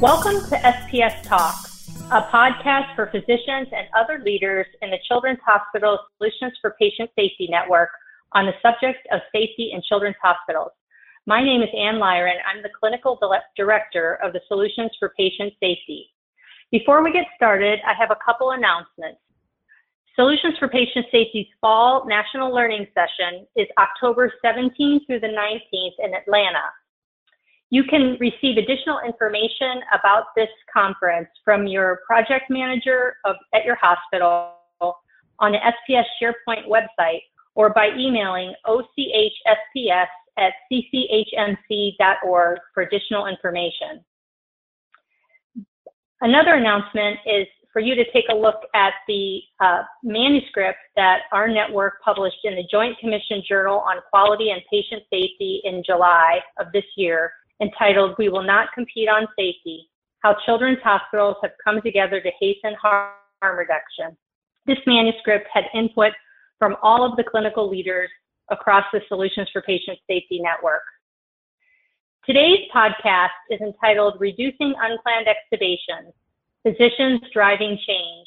Welcome to SPS Talks, a podcast for physicians and other leaders in the Children's Hospital Solutions for Patient Safety Network on the subject of safety in children's hospitals. My name is Ann Lyren. I'm the Clinical Director of the Solutions for Patient Safety. Before we get started, I have a couple announcements. Solutions for Patient Safety's Fall National Learning Session is October 17th through the 19th in Atlanta. You can receive additional information about this conference from your project manager of, at your hospital on the SPS SharePoint website or by emailing ochsps at cchmc.org for additional information. Another announcement is for you to take a look at the uh, manuscript that our network published in the Joint Commission Journal on Quality and Patient Safety in July of this year entitled We Will Not Compete on Safety How Children's Hospitals Have Come Together to Hasten Harm Reduction. This manuscript had input from all of the clinical leaders across the Solutions for Patient Safety Network. Today's podcast is entitled Reducing Unplanned Extubations Physicians Driving Change.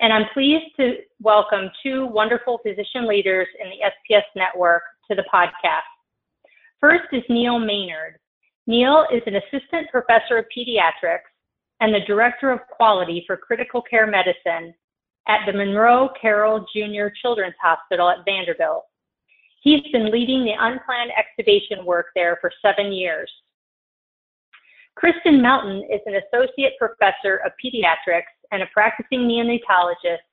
And I'm pleased to welcome two wonderful physician leaders in the SPS network to the podcast. First is Neil Maynard. Neil is an assistant professor of pediatrics and the director of quality for critical care medicine at the Monroe Carell Jr. Children's Hospital at Vanderbilt. He's been leading the unplanned extubation work there for seven years. Kristen Melton is an associate professor of pediatrics and a practicing neonatologist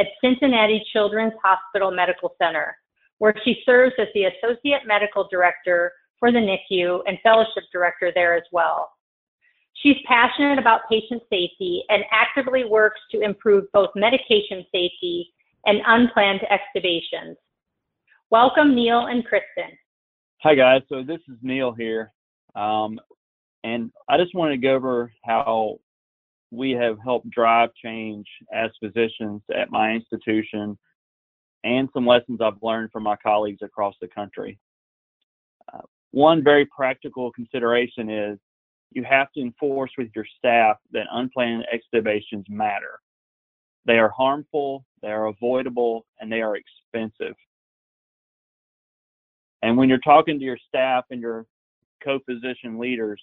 at Cincinnati Children's Hospital Medical Center, where she serves as the associate medical director for the NICU and fellowship director there as well. She's passionate about patient safety and actively works to improve both medication safety and unplanned extubations. Welcome, Neil and Kristen. Hi, guys. So this is Neil here. Um, and I just want to go over how we have helped drive change as physicians at my institution and some lessons I've learned from my colleagues across the country. Uh, one very practical consideration is you have to enforce with your staff that unplanned extubations matter. They are harmful, they are avoidable, and they are expensive. And when you're talking to your staff and your co-physician leaders,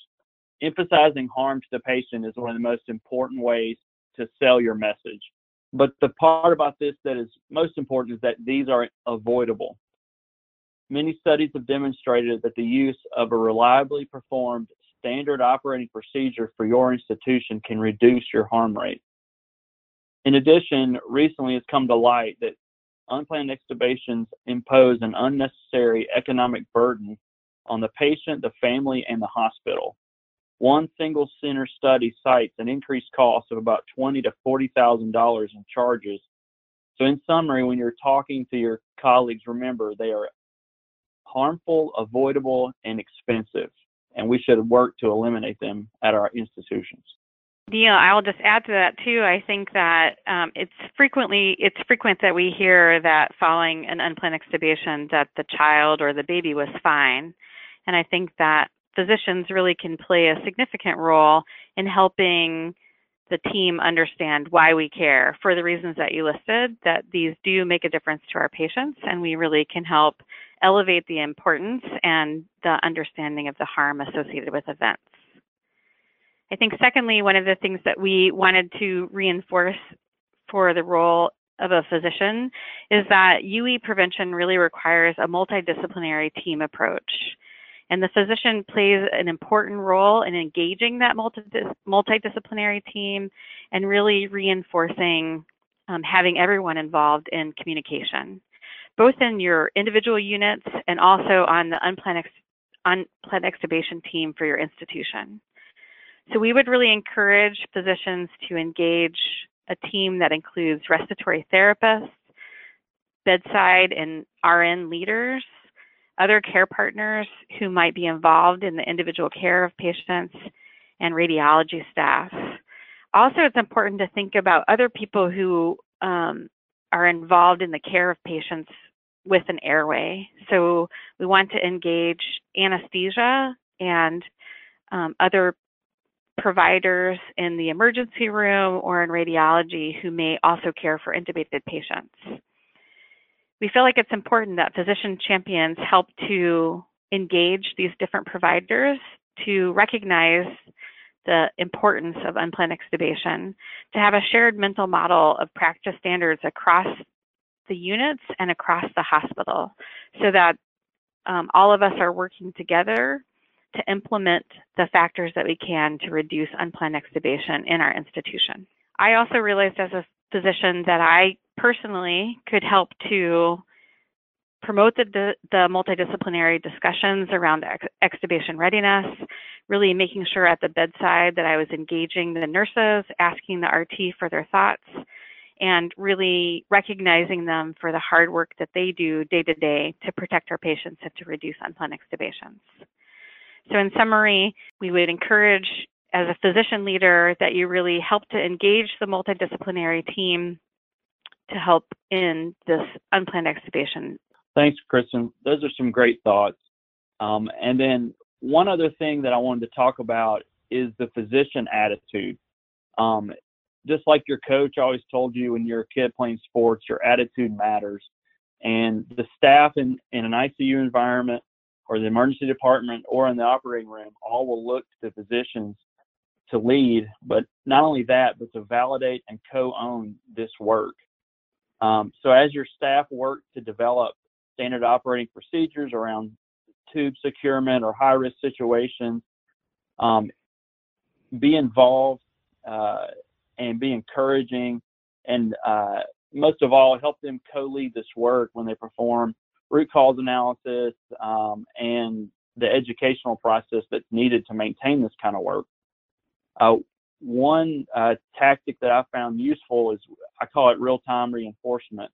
emphasizing harm to the patient is one of the most important ways to sell your message. But the part about this that is most important is that these are avoidable. Many studies have demonstrated that the use of a reliably performed standard operating procedure for your institution can reduce your harm rate. In addition, recently it's come to light that unplanned extubations impose an unnecessary economic burden on the patient, the family, and the hospital. One single center study cites an increased cost of about twenty to forty thousand dollars in charges. So, in summary, when you're talking to your colleagues, remember they are harmful, avoidable, and expensive, and we should work to eliminate them at our institutions. Neil, I'll just add to that too. I think that um, it's frequently it's frequent that we hear that following an unplanned extubation that the child or the baby was fine, and I think that physicians really can play a significant role in helping the team understand why we care for the reasons that you listed, that these do make a difference to our patients, and we really can help elevate the importance and the understanding of the harm associated with events. I think, secondly, one of the things that we wanted to reinforce for the role of a physician is that UE prevention really requires a multidisciplinary team approach. And the physician plays an important role in engaging that multidisciplinary team and really reinforcing um, having everyone involved in communication, both in your individual units and also on the unplanned, ex unplanned extubation team for your institution. So we would really encourage physicians to engage a team that includes respiratory therapists, bedside and RN leaders, other care partners who might be involved in the individual care of patients, and radiology staff. Also, it's important to think about other people who um, are involved in the care of patients with an airway. So we want to engage anesthesia and um, other providers in the emergency room or in radiology who may also care for intubated patients. We feel like it's important that physician champions help to engage these different providers to recognize the importance of unplanned extubation, to have a shared mental model of practice standards across the units and across the hospital so that um, all of us are working together to implement the factors that we can to reduce unplanned extubation in our institution. I also realized as a physician that I personally could help to promote the, the multidisciplinary discussions around ex extubation readiness, really making sure at the bedside that I was engaging the nurses, asking the RT for their thoughts, and really recognizing them for the hard work that they do day to day to protect our patients and to reduce unplanned extubations. So in summary, we would encourage as a physician leader that you really help to engage the multidisciplinary team to help in this unplanned extubation. Thanks, Kristen. Those are some great thoughts. Um, and then one other thing that I wanted to talk about is the physician attitude. Um, just like your coach always told you when you're a kid playing sports, your attitude matters. And the staff in, in an ICU environment or the emergency department or in the operating room all will look to physicians to lead, but not only that, but to validate and co-own this work. Um, so as your staff work to develop standard operating procedures around tube securement or high risk situations, um, be involved uh, and be encouraging and uh, most of all help them co-lead this work when they perform root cause analysis um, and the educational process that's needed to maintain this kind of work. Uh, one uh, tactic that I found useful is I call it real-time reinforcement.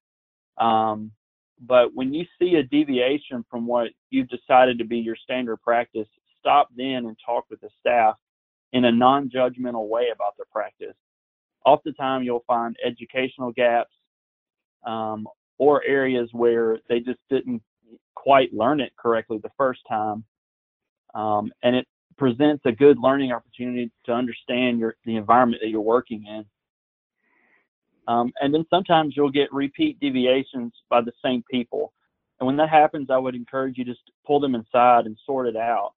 Um, but when you see a deviation from what you've decided to be your standard practice, stop then and talk with the staff in a non-judgmental way about their practice. Oftentimes, you'll find educational gaps um, or areas where they just didn't quite learn it correctly the first time. Um, and it presents a good learning opportunity to understand your the environment that you're working in. Um, and then sometimes you'll get repeat deviations by the same people. And when that happens, I would encourage you just pull them inside and sort it out.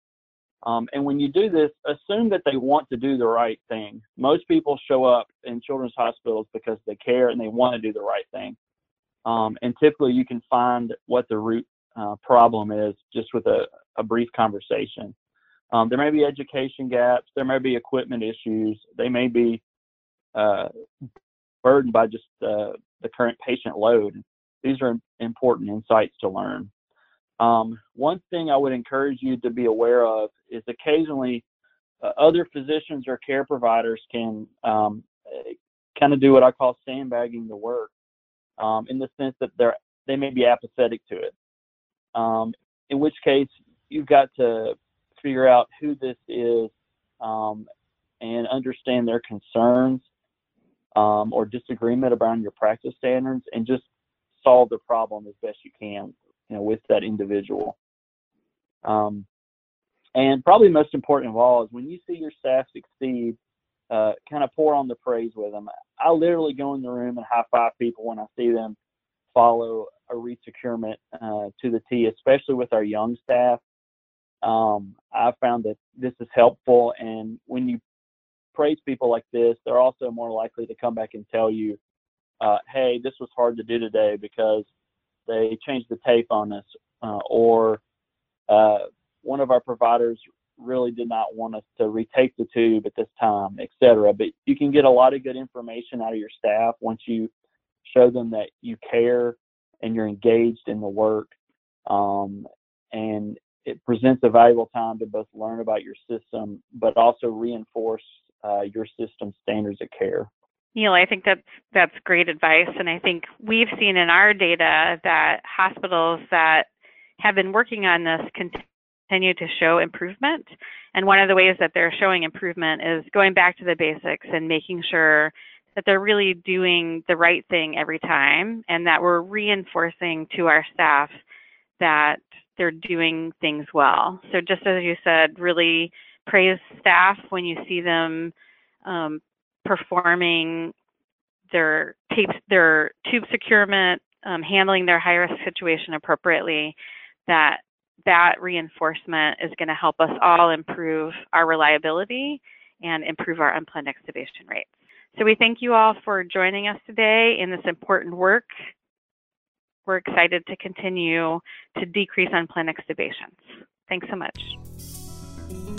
Um, and when you do this, assume that they want to do the right thing. Most people show up in children's hospitals because they care and they want to do the right thing. Um, and typically you can find what the root uh, problem is just with a, a brief conversation. Um, there may be education gaps, there may be equipment issues, they may be uh, burdened by just uh, the current patient load. These are important insights to learn. Um, one thing I would encourage you to be aware of is occasionally uh, other physicians or care providers can um, kind of do what I call sandbagging the work um, in the sense that they're they may be apathetic to it. Um, in which case, you've got to figure out who this is um, and understand their concerns um, or disagreement around your practice standards, and just solve the problem as best you can, you know, with that individual. Um, and probably most important of all is when you see your staff succeed, uh, kind of pour on the praise with them. I literally go in the room and high five people when I see them follow a resecurement uh, to the T, especially with our young staff. Um, I found that this is helpful, and when you praise people like this, they're also more likely to come back and tell you, uh, "Hey, this was hard to do today because they changed the tape on us," uh, or uh, one of our providers really did not want us to retake the tube at this time, et cetera. But you can get a lot of good information out of your staff once you show them that you care and you're engaged in the work. Um, and it presents a valuable time to both learn about your system, but also reinforce uh, your system standards of care. Neil, I think that's that's great advice, and I think we've seen in our data that hospitals that have been working on this continue to show improvement. And one of the ways that they're showing improvement is going back to the basics and making sure that they're really doing the right thing every time and that we're reinforcing to our staff that they're doing things well. So just as you said, really praise staff when you see them um, performing their tapes, their tube securement, um, handling their high risk situation appropriately, that that reinforcement is going to help us all improve our reliability and improve our unplanned extubation rates. So we thank you all for joining us today in this important work. We're excited to continue to decrease unplanned extubations. Thanks so much.